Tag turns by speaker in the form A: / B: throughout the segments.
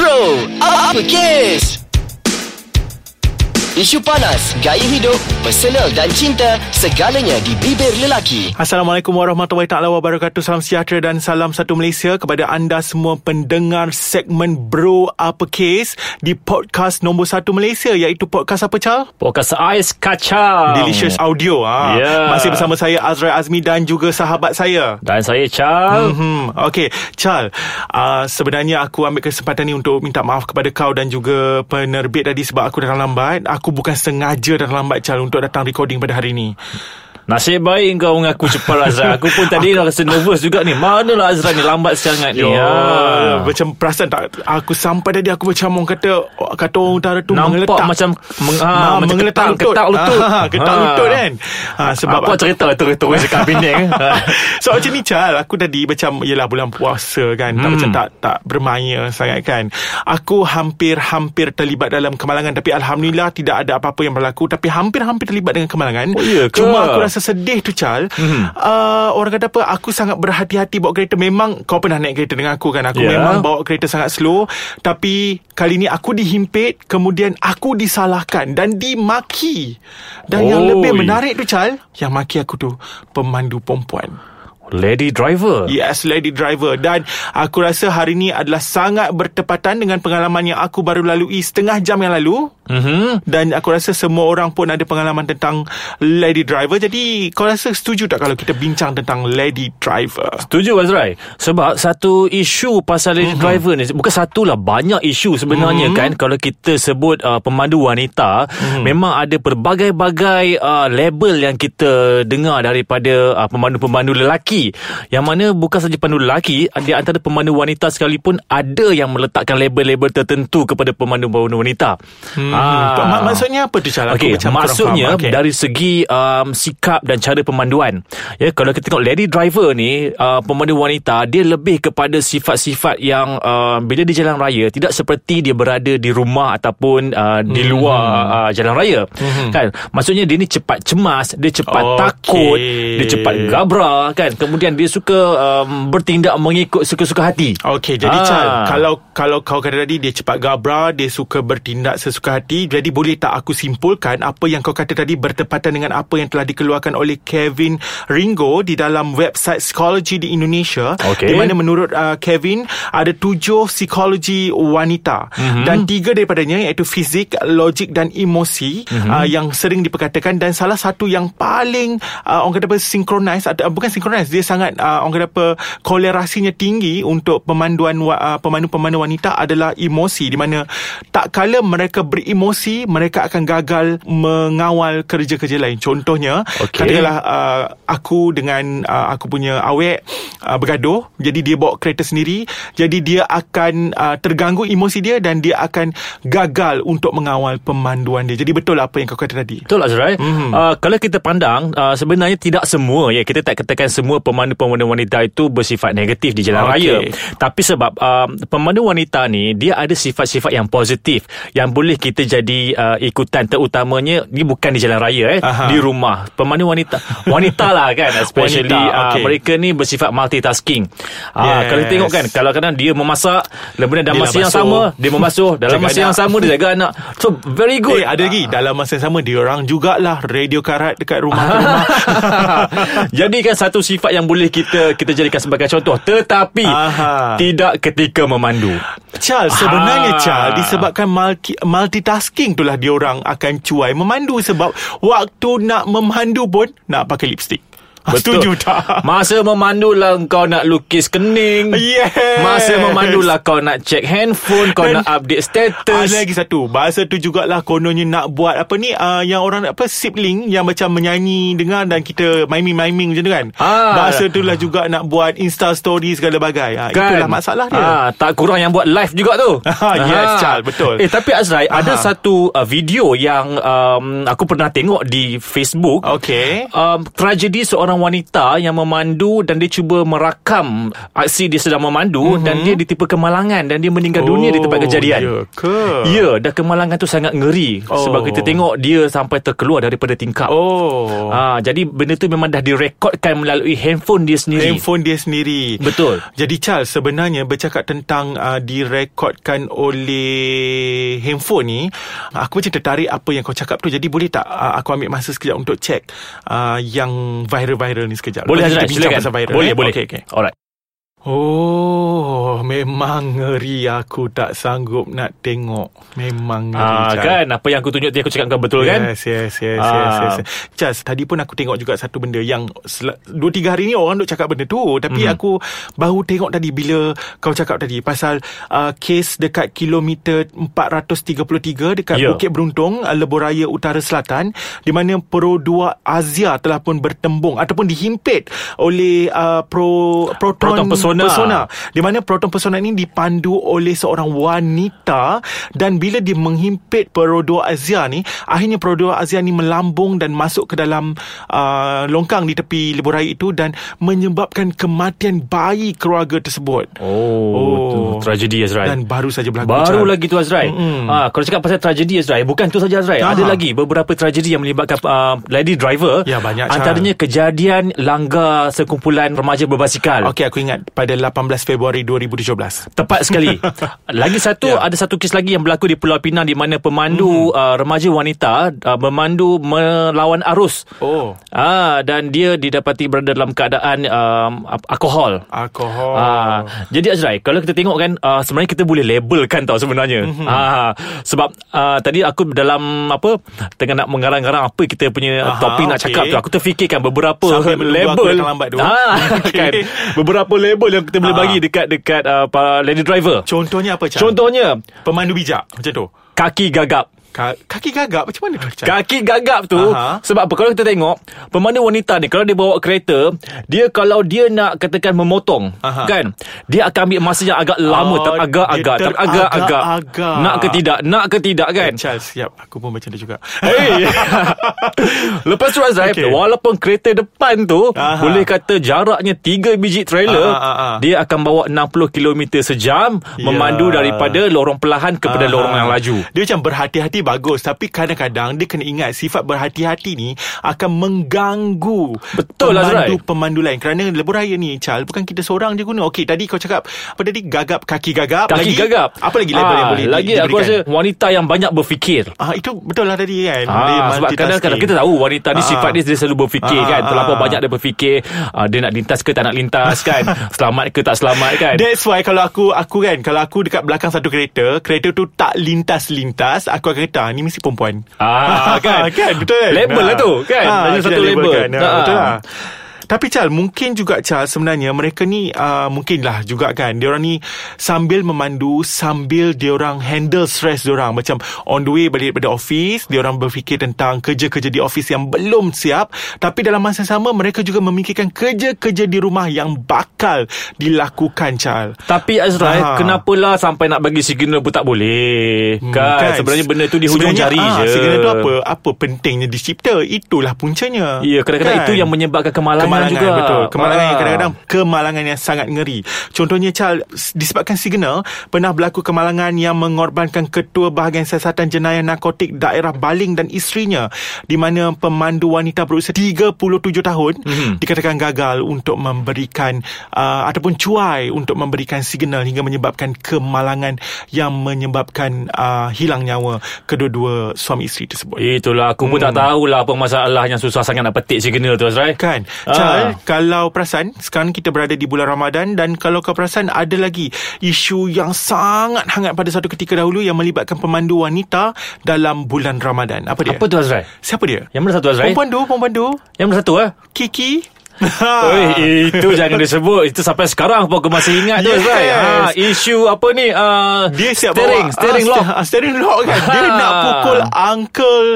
A: Bro, apa kes? Isu panas, gaya hidup, personal dan cinta, segalanya di bibir lelaki.
B: Assalamualaikum warahmatullahi taala wabarakatuh. Salam sejahtera dan salam satu Malaysia kepada anda semua pendengar segmen Bro Apa Case di podcast nombor satu Malaysia iaitu podcast apa Chal?
C: Podcast Ais Kacang
B: Delicious Audio. Ha.
C: Ya.
B: Masih bersama saya Azrai Azmi dan juga sahabat saya.
C: Dan saya Chal
B: Hmm, okay, Chal. Uh, sebenarnya aku ambil kesempatan ni untuk minta maaf kepada kau dan juga penerbit tadi sebab aku datang lambat. Aku bukan sengaja datang lambat, Chal, untuk datang recording pada hari ni.
C: Nasib baik kau mengaku cepat Azra. Aku pun tadi dah rasa nervous juga ni. Manalah Azra ni lambat sangat ni
B: Yo,
C: ha.
B: Macam perasan tak? Aku sampai tadi Aku macam orang kata Kata orang utara tu
C: Nampak
B: Mengeletak
C: macam meng, ha,
B: Ha,
C: Macam
B: mengeletak
C: ketak,
B: lutut.
C: ketak lutut.
B: Ha, Ketak
C: Ha.
B: lutut kan? Ha, Sebab
C: Apa cerita tu Orang cakap Penang
B: So macam ni Chal Aku tadi macam Yelah bulan puasa kan? Tak,
C: Hmm.
B: Macam tak tak bermaya sangat kan? Aku hampir-hampir terlibat dalam kemalangan Tapi Alhamdulillah Tidak ada apa-apa yang berlaku Tapi hampir-hampir terlibat dengan kemalangan.
C: Oh, ya ke?
B: Cuma aku rasa sedih tu Chal.
C: Hmm.
B: uh, Orang kata apa Aku sangat berhati-hati bawa kereta. Memang kau pernah naik kereta dengan aku kan? Aku
C: Ya.
B: memang bawa kereta sangat slow. Tapi kali ni aku dihimpit Kemudian aku disalahkan Dan dimaki. Dan yang
C: Oi.
B: lebih menarik tu Chal Yang maki aku tu Pemandu perempuan
C: Lady driver
B: Yes, lady driver Dan aku rasa hari ni adalah sangat bertepatan Dengan pengalaman yang aku baru lalui setengah jam yang lalu
C: mm-hmm.
B: Dan aku rasa semua orang pun ada pengalaman tentang lady driver Jadi kau rasa setuju tak kalau kita bincang tentang lady driver?
C: Setuju Azrai Sebab satu isu pasal lady
B: Mhm.
C: driver ni Bukan satu lah Banyak isu sebenarnya kan Kalau kita sebut uh, pemandu wanita
B: Mhm.
C: Memang ada pelbagai-bagai uh, label yang kita dengar Daripada uh, pemandu-pemandu lelaki Yang mana bukan saja pemandu lelaki Di antara pemandu wanita sekalipun Ada yang meletakkan label-label tertentu Kepada pemandu-pemandu wanita
B: Hmm.
C: Ah.
B: Mak- maksudnya apa tu Syah? Macam kurang
C: maksudnya.
B: Okey.
C: dari segi um, sikap dan cara pemanduan. Ya, kalau kita tengok lady driver ni, uh, pemandu wanita, dia lebih kepada sifat-sifat yang uh, bila di jalan raya tidak seperti dia berada di rumah ataupun uh, di
B: Hmm.
C: luar uh, jalan raya. Kan? Maksudnya dia ni cepat cemas, dia cepat
B: Okey.
C: takut, dia cepat gabra kan. Kemudian dia suka um, bertindak mengikut suka-suka hati.
B: Okey, jadi
C: Ah.
B: Chal, kalau kalau kau kata tadi dia cepat gabra, dia suka bertindak sesuka hati, jadi boleh tak aku simpulkan apa yang kau kata tadi bertepatan dengan apa yang telah dikeluarkan oleh Kevin Ringo di dalam website psikologi di Indonesia
C: Okey.
B: di mana menurut uh, Kevin ada tujuh psikologi wanita mm-hmm. dan tiga daripadanya iaitu fizik, logik dan emosi mm-hmm. uh, yang sering diperkatakan dan salah satu yang paling uh, orang kata apa synchronize atau uh, bukan synchronize dia sangat uh, orang kata apa kolerasinya tinggi untuk pemanduan uh, pemandu-pemandu wanita adalah emosi di mana tak kala mereka beremosi mereka akan gagal mengawal kerja-kerja lain contohnya
C: Okey.
B: katakanlah uh, aku dengan uh, aku punya awek uh, bergaduh jadi dia bawa kereta sendiri jadi dia akan uh, terganggu emosi dia dan dia akan gagal untuk mengawal pemanduan dia jadi betul apa yang kau kata tadi
C: Betul Azrai
B: Mhm.
C: mm-hmm. uh, Kalau kita pandang uh, Sebenarnya tidak semua ya Kita tak katakan semua Pemandu-pemandu wanita itu Bersifat negatif di jalan
B: Okey.
C: raya Tapi sebab uh, Pemandu wanita ni Dia ada sifat-sifat yang positif Yang boleh kita jadi uh, Ikutan. Terutamanya Ni bukan di jalan raya eh
B: Aha.
C: Di rumah. Pemandu wanita Wanita lah kan Especially
B: Wanita,
C: uh,
B: okey.
C: Mereka ni bersifat multitasking. Uh,
B: Yes.
C: Kalau tengok kan Kalau kadang dia memasak Kemudian dalam
B: Dia
C: masa yang sama Dia membasuh. Dalam masa yang sama Dia jaga anak. So very good.
B: Eh ada lagi. Dalam masa yang sama Dia orang jugalah Radio karat Dekat rumah. Ke rumah
C: Jadi kan satu sifat yang boleh kita kita jadikan sebagai contoh tetapi
B: Aha.
C: tidak ketika memandu.
B: Charles sebenarnya
C: Ah.
B: Charles disebabkan multi, multitasking itulah dia orang akan cuai memandu sebab waktu nak memandu pun nak pakai lipstick. Ah, Setuju tak?
C: Masa memandu lah kau nak lukis kening.
B: Yes.
C: Masa memandu lah kau nak check handphone, kau
B: Dan
C: nak update status.
B: Ada lagi satu Bahasa tu jugalah Kononnya nak buat Apa ni uh, Yang orang apa Sibling Yang macam menyanyi Dengar dan kita Miming-miming macam tu kan
C: Ah.
B: Bahasa tu lah juga Nak buat Insta story segala bagai ha, Itulah masalah dia
C: Ah, tak kurang yang buat live juga tu.
B: Yes, Charles, betul.
C: Eh, tapi Azrai, ada
B: Aha.
C: satu uh, video yang um, aku pernah tengok di Facebook.
B: Okay
C: Um, tragedi seorang seorang wanita yang memandu dan dia cuba merakam aksi dia sedang memandu mm-hmm. dan dia ditipu kemalangan dan dia meninggal oh, dunia di tempat kejadian.
B: Ya ke?
C: Ya, dan kemalangan tu sangat ngeri oh. sebab kita tengok dia sampai terkeluar daripada tingkap.
B: Oh.
C: Ah, jadi benda tu memang dah direkodkan melalui handphone dia sendiri.
B: Handphone dia sendiri.
C: Betul.
B: Jadi Charles sebenarnya bercakap tentang uh, direkodkan oleh handphone ni, aku macam tertarik apa yang kau cakap tu. Jadi boleh tak uh, aku ambil masa sekejap untuk check uh, yang viral-viral ni sekejap.
C: Boleh
B: Lepas bincang
C: silakan.
B: pasal viral.
C: Boleh,
B: eh?
C: boleh.
B: Okay, okay.
C: Alright.
B: Oh, memang ngeri aku tak sanggup nak tengok. Memang ngeri.
C: Ah,
B: Charles.
C: kan apa yang aku tunjuk tadi aku cakap kau betul kan?
B: Yes, yes, yes,
C: Ah.
B: yes, yes, yes. Charles, tadi pun aku tengok juga satu benda yang sel- dua tiga hari ni orang duk cakap benda tu. Tapi
C: Mhm.
B: aku baru tengok tadi bila kau cakap tadi pasal uh, kes dekat kilometer 433 dekat
C: Ya.
B: Bukit Beruntung, uh, Lebuh Raya Utara Selatan di mana Pro 2 Azia telah pun bertembung ataupun dihimpit oleh uh, Pro Proton,
C: Proton Pesona.
B: Pesona di mana Proton Pesona ini dipandu oleh seorang wanita dan bila dia menghimpit Pro 2 Azia ni akhirnya Pro 2 Azia ni melambung dan masuk ke dalam uh, longkang di tepi lebuh raya itu dan menyebabkan kematian bayi keluarga tersebut
C: Oh,
B: Oh.
C: tu tragedi Azrai.
B: dan baru saja berlaku
C: Baru
B: Chal.
C: lagi tu Azrai
B: Mm-mm.
C: ha, Kalau cakap pasal tragedi Azrai Bukan tu saja Azrai
B: Aha.
C: Ada lagi beberapa tragedi yang melibatkan uh, Lady driver
B: Ya, banyak.
C: Antaranya kejadian Langgar sekumpulan remaja berbasikal
B: Okey aku ingat pada 18 Februari 2017
C: Tepat sekali Lagi satu
B: Ya.
C: Ada satu kes lagi yang berlaku di Pulau Pinang Di mana pemandu uh, remaja wanita uh, Memandu melawan arus
B: Oh
C: Ah dan dia didapati berada dalam keadaan um, alkohol.
B: alkohol
C: Ah, jadi Azrai, kalau kita tengok kan uh, sebenarnya kita boleh labelkan tau sebenarnya.
B: Mhm.
C: Ah, sebab uh, tadi aku dalam apa tengah nak mengarang-garang apa kita punya
B: Aha,
C: topik nak
B: okey.
C: cakap tu. Aku terfikirkan beberapa
B: aku
C: label.
B: datang lambat tu.
C: Ah,
B: Okey.
C: kan. Beberapa label yang kita boleh
B: Ah.
C: bagi dekat dekat uh, para lady driver.
B: Contohnya apa Chal?
C: Contohnya
B: Pemandu bijak Macam tu
C: kaki gagap.
B: Ka- Kaki gagap Macam mana Chal?
C: Kaki gagap tu
B: Aha.
C: Sebab apa Kalau kita tengok Pemandu wanita ni Kalau dia bawa kereta Dia kalau dia nak Katakan memotong
B: Aha.
C: Kan Dia akan ambil masa yang agak lama
B: Oh,
C: Teragak-agak
B: dia
C: Teragak-agak
B: teragak-agak.
C: Nak ke tidak Nak ke tidak kan
B: Eh, Charles siap Aku pun macam tu juga
C: Hey. Lepas tu Azrael
B: Okey.
C: okay. Walaupun kereta depan tu
B: Aha.
C: Boleh kata jaraknya 3 biji trailer
B: Ah, ah, ah, ah.
C: Dia akan bawa 60 km sejam
B: Ya.
C: Memandu daripada lorong perlahan Kepada
B: Aha.
C: lorong yang laju
B: Dia macam berhati-hati bagus Tapi kadang-kadang Dia kena ingat Sifat berhati-hati ni Akan mengganggu
C: Betul, Azrai.
B: Pemandu-pemandu lain Kerana lebuh raya ni Chal Bukan kita seorang je guna Okey tadi kau cakap Apa tadi Gagap Kaki gagap
C: Kaki
B: lagi,
C: gagap
B: Apa lagi label yang
C: Ah,
B: boleh di-
C: Lagi aku
B: diberikan?
C: rasa Wanita yang banyak berfikir
B: Ah Itu betul lah tadi kan
C: Ah, sebab kadang-kadang kita tahu wanita ni
B: Ah,
C: sifat dia dia selalu berfikir
B: Ah,
C: kan. Terlalu
B: ah.
C: banyak dia berfikir ah, dia nak lintas ke tak nak lintas kan. selamat ke tak selamat kan.
B: That's why kalau aku aku kan kalau aku dekat belakang satu kereta, kereta tu tak lintas-lintas, aku akan "Ah, ni mesti perempuan.
C: Ah, kan?
B: kan betul kan?
C: Label lah tu, kan? Macam
B: kita
C: satu label.
B: Kan?
C: Ah.
B: betul lah. Tapi Chal, mungkin juga Chal sebenarnya mereka ni uh, mungkinlah juga kan. Dia orang ni sambil memandu, sambil dia orang handle stress dia orang macam on the way balik daripada office, dia orang berfikir tentang kerja-kerja di office yang belum siap, tapi dalam masa sama mereka juga memikirkan kerja-kerja di rumah yang bakal dilakukan Chal.
C: Tapi Azrael,
B: Ah.
C: kenapalah sampai nak bagi signal pun tak boleh?
B: Hmm,
C: kan? Sebenarnya benda tu di hujung jari
B: ah,
C: je.
B: Signal tu apa? Apa pentingnya dicipta? Itulah puncanya.
C: Ya, kadang-kadang
B: Kan?
C: itu yang menyebabkan kemalangan,
B: Kemalangan
C: juga.
B: betul Kemalangan yang
C: Ah.
B: kadang-kadang Kemalangan yang sangat ngeri Contohnya Chal Disebabkan signal Pernah berlaku kemalangan Yang mengorbankan Ketua Bahagian Siasatan Jenayah Narkotik Daerah Baling dan isterinya Di mana pemandu wanita berusia 37 tahun
C: Mhm.
B: Dikatakan gagal Untuk memberikan uh, Ataupun cuai Untuk memberikan signal Hingga menyebabkan kemalangan Yang menyebabkan uh, Hilang nyawa Kedua-dua suami isteri tersebut
C: Itulah aku pun tak tahulah apa masalah yang susah sangat nak petik signal tu Azrael.
B: Kan
C: Ah.
B: Chal Kalau perasan Sekarang kita berada di bulan Ramadan Dan kalau kau perasan Ada lagi Isu yang sangat hangat Pada satu ketika dahulu Yang melibatkan pemandu wanita Dalam bulan Ramadan Apa dia?
C: Apa tu Azrael?
B: Siapa dia?
C: Yang mana satu
B: tu Perempuan tu
C: Yang mana satu eh?
B: Kiki
C: Oi, itu jangan disebut. Itu sampai sekarang pun aku masih ingat tu,
B: Yes.
C: Azrai. Ha, isu apa ni? Uh,
B: Dia siap
C: steering,
B: bawa
C: steering
B: ah,
C: lock.
B: ah, Steering lock kan Dia
C: Ha.
B: nak pukul uncle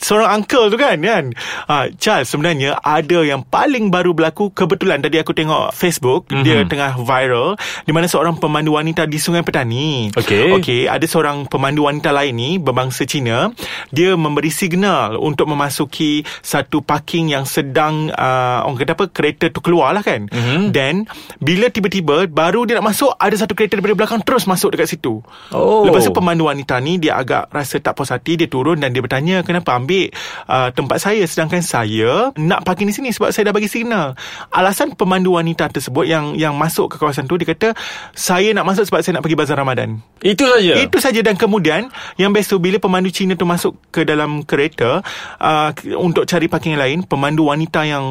B: Seorang uncle tu kan kan ah, Charles sebenarnya Ada yang paling baru berlaku Kebetulan tadi aku tengok Facebook mm-hmm. Dia tengah viral Di mana seorang pemandu wanita Di Sungai Petani
C: Okey.
B: Okey Ada seorang pemandu wanita lain ni Berbangsa Cina Dia memberi signal Untuk memasuki Satu parking yang sedang uh, Orang kata apa Kereta tu keluar lah kan mm-hmm. Then Bila tiba-tiba Baru dia nak masuk Ada satu kereta daripada belakang Terus masuk dekat situ
C: Oh.
B: Lepas tu pemandu wanita ni dia agak rasa tak puas hati dia turun dan dia bertanya kenapa ambil uh, tempat saya sedangkan saya nak parking di sini sebab saya dah bagi signal. Alasan pemandu wanita tersebut yang yang masuk ke kawasan tu dia kata saya nak masuk sebab saya nak pergi bazar Ramadan.
C: Itu saja.
B: Itu saja dan kemudian yang best tu bila pemandu Cina tu masuk ke dalam kereta uh, untuk cari parking yang lain, pemandu wanita yang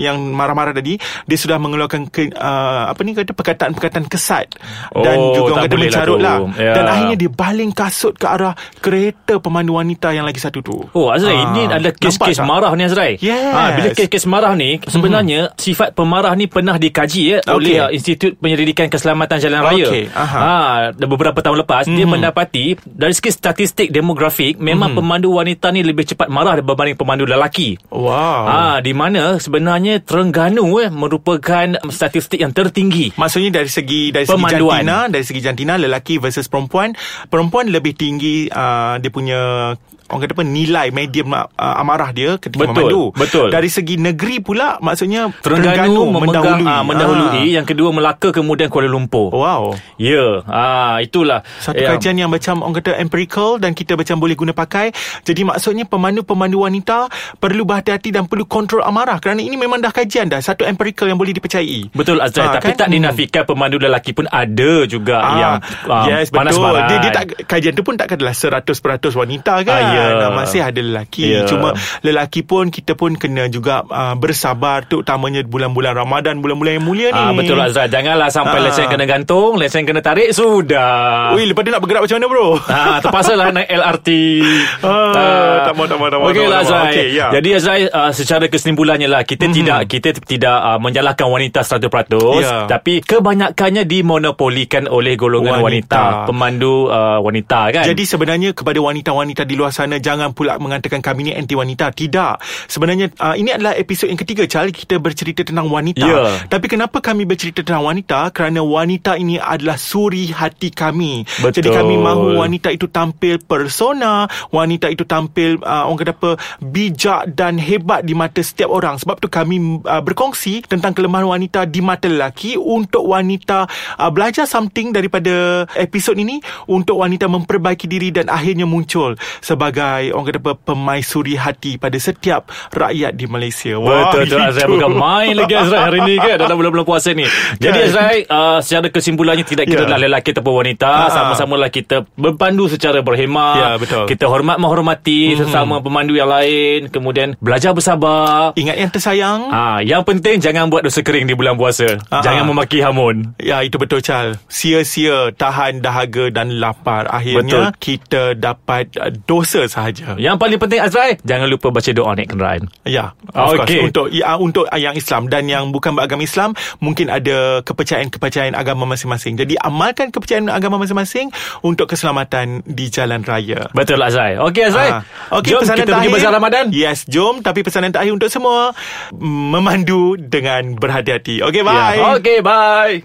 B: yang marah-marah tadi dia sudah mengeluarkan ke, uh, apa ni kata perkataan-perkataan kesat dan
C: Oh,
B: juga orang kata
C: lah
B: mencarut lah.
C: Ya.
B: Dan akhirnya dia baling kasut ke arah kereta pemandu wanita yang lagi satu tu.
C: Oh Azrai
B: Ah,
C: Ini adalah kes-kes
B: tak?
C: marah ni Azrai
B: Yes.
C: ha, Bila kes-kes marah ni Sebenarnya mm-hmm. Sifat pemarah ni Pernah dikaji ya,
B: Okey.
C: Oleh uh, Institut Penyelidikan Keselamatan Jalan Raya
B: aha.
C: ha, dan Beberapa tahun lepas mm-hmm. Dia mendapati Dari segi statistik demografik Memang mm-hmm. pemandu wanita ni Lebih cepat marah Berbanding pemandu lelaki
B: Wow.
C: Ah, di mana sebenarnya Terengganu eh, merupakan statistik yang tertinggi.
B: Maksudnya dari segi dari segi
C: Pemanduan.
B: jantina, dari segi jantina lelaki versus perempuan, perempuan lebih tinggi uh, dia punya orang kata apa nilai medium uh, amarah dia ketika
C: Betul,
B: memandu.
C: betul.
B: Dari segi negeri pula maksudnya
C: Terengganu, memegang
B: mendahului.
C: ah, mendahului.
B: Ah.
C: Yang kedua Melaka kemudian Kuala Lumpur.
B: Wow.
C: Ya, ah itulah.
B: Satu
C: Ya.
B: kajian yang macam orang kata empirical dan kita macam boleh guna pakai. Jadi maksudnya pemandu-pemandu wanita perlu berhati-hati dan perlu kontrol amarah kerana ini memang dah kajian dah. Satu empirical yang boleh dipercayai.
C: Betul Azrai
B: Ah,
C: Tapi
B: kan?
C: tak dinafikan Pemandu lelaki pun ada juga
B: Ah,
C: Yang ah,
B: yes
C: panas
B: betul dia, dia tak kajian tu pun tak adalah 100% wanita kan
C: Ah, ya.
B: Ah, masih ada lelaki
C: Ya.
B: cuma lelaki pun kita pun kena juga uh, bersabar terutamanya bulan-bulan Ramadan bulan-bulan yang mulia ni
C: Ah betul Azrai Janganlah sampai
B: Ah.
C: lesen kena gantung Lesen kena tarik Sudah
B: Ui lepas tu nak bergerak macam mana bro
C: Ah, terpaksa lah naik LRT.
B: Ah, tak mau, tak mau, tak mau,
C: Okey lah. Azrai.
B: Okey, ya.
C: Jadi Azrai, uh, secara kesimpulannya lah, kita mm-hmm. tidak kita tidak uh, menyalahkan wanita 100%.
B: Ya.
C: Tapi kebanyakannya dimonopolikan oleh golongan wanita.
B: Wanita.
C: Pemandu uh, wanita kan?
B: Jadi sebenarnya kepada wanita-wanita di luar sana jangan pula mengatakan kami ni anti wanita. Tidak. Sebenarnya uh, ini adalah episod yang ketiga Charles kita bercerita tentang wanita.
C: Ya.
B: Tapi kenapa kami bercerita tentang wanita? Kerana wanita ini adalah suri hati kami.
C: Betul.
B: Jadi kami mahu wanita itu tampil persona, wanita itu tampil uh, orang kata apa bijak dan hebat di mata setiap orang. Sebab tu kami uh, berkongsi tentang kelemahan wanita di mata lelaki untuk wanita uh, belajar something daripada episod ini untuk wanita memperbaiki diri dan akhirnya muncul sebagai orang kata apa pemaisuri hati pada setiap rakyat di Malaysia.
C: Betul betul
B: itu.
C: Azrai bukan main lagi Azrai hari ni kan dalam bulan-bulan puasa ni. Jadi
B: Kan?
C: Azrai uh, secara kesimpulannya tidak kira lah lelaki ataupun wanita,
B: Ah.
C: sama-samalah kita berpandu secara berhemah.
B: Ya, betul.
C: Kita hormat menghormati sesama pemandu yang lain, kemudian belajar bersabar.
B: Ingat yang tersayang.
C: Ah, yang penting jangan buat dosa kering di bulan puasa.
B: Ah,
C: jangan memaki hamun.
B: Ya itu betul Chal Sia-sia Tahan dahaga dan lapar Akhirnya
C: Betul.
B: kita dapat uh, dosa sahaja
C: Yang paling penting Azrai, jangan lupa baca doa naik kenderaan.
B: Ya, of
C: Okey.
B: course untuk ya, untuk yang Islam dan yang bukan beragama Islam mungkin ada kepercayaan-kepercayaan agama masing-masing. Jadi amalkan kepercayaan agama masing-masing untuk keselamatan di jalan raya.
C: Betul Azrai. Okey Azrai.
B: Ah, Okey,
C: Jom
B: pesanan
C: kita pergi
B: terakhir.
C: bazar Ramadan.
B: Yes, jom. Tapi pesanan terakhir untuk semua, memandu dengan berhati-hati. Okey, bye.
C: Ya. Okey, bye.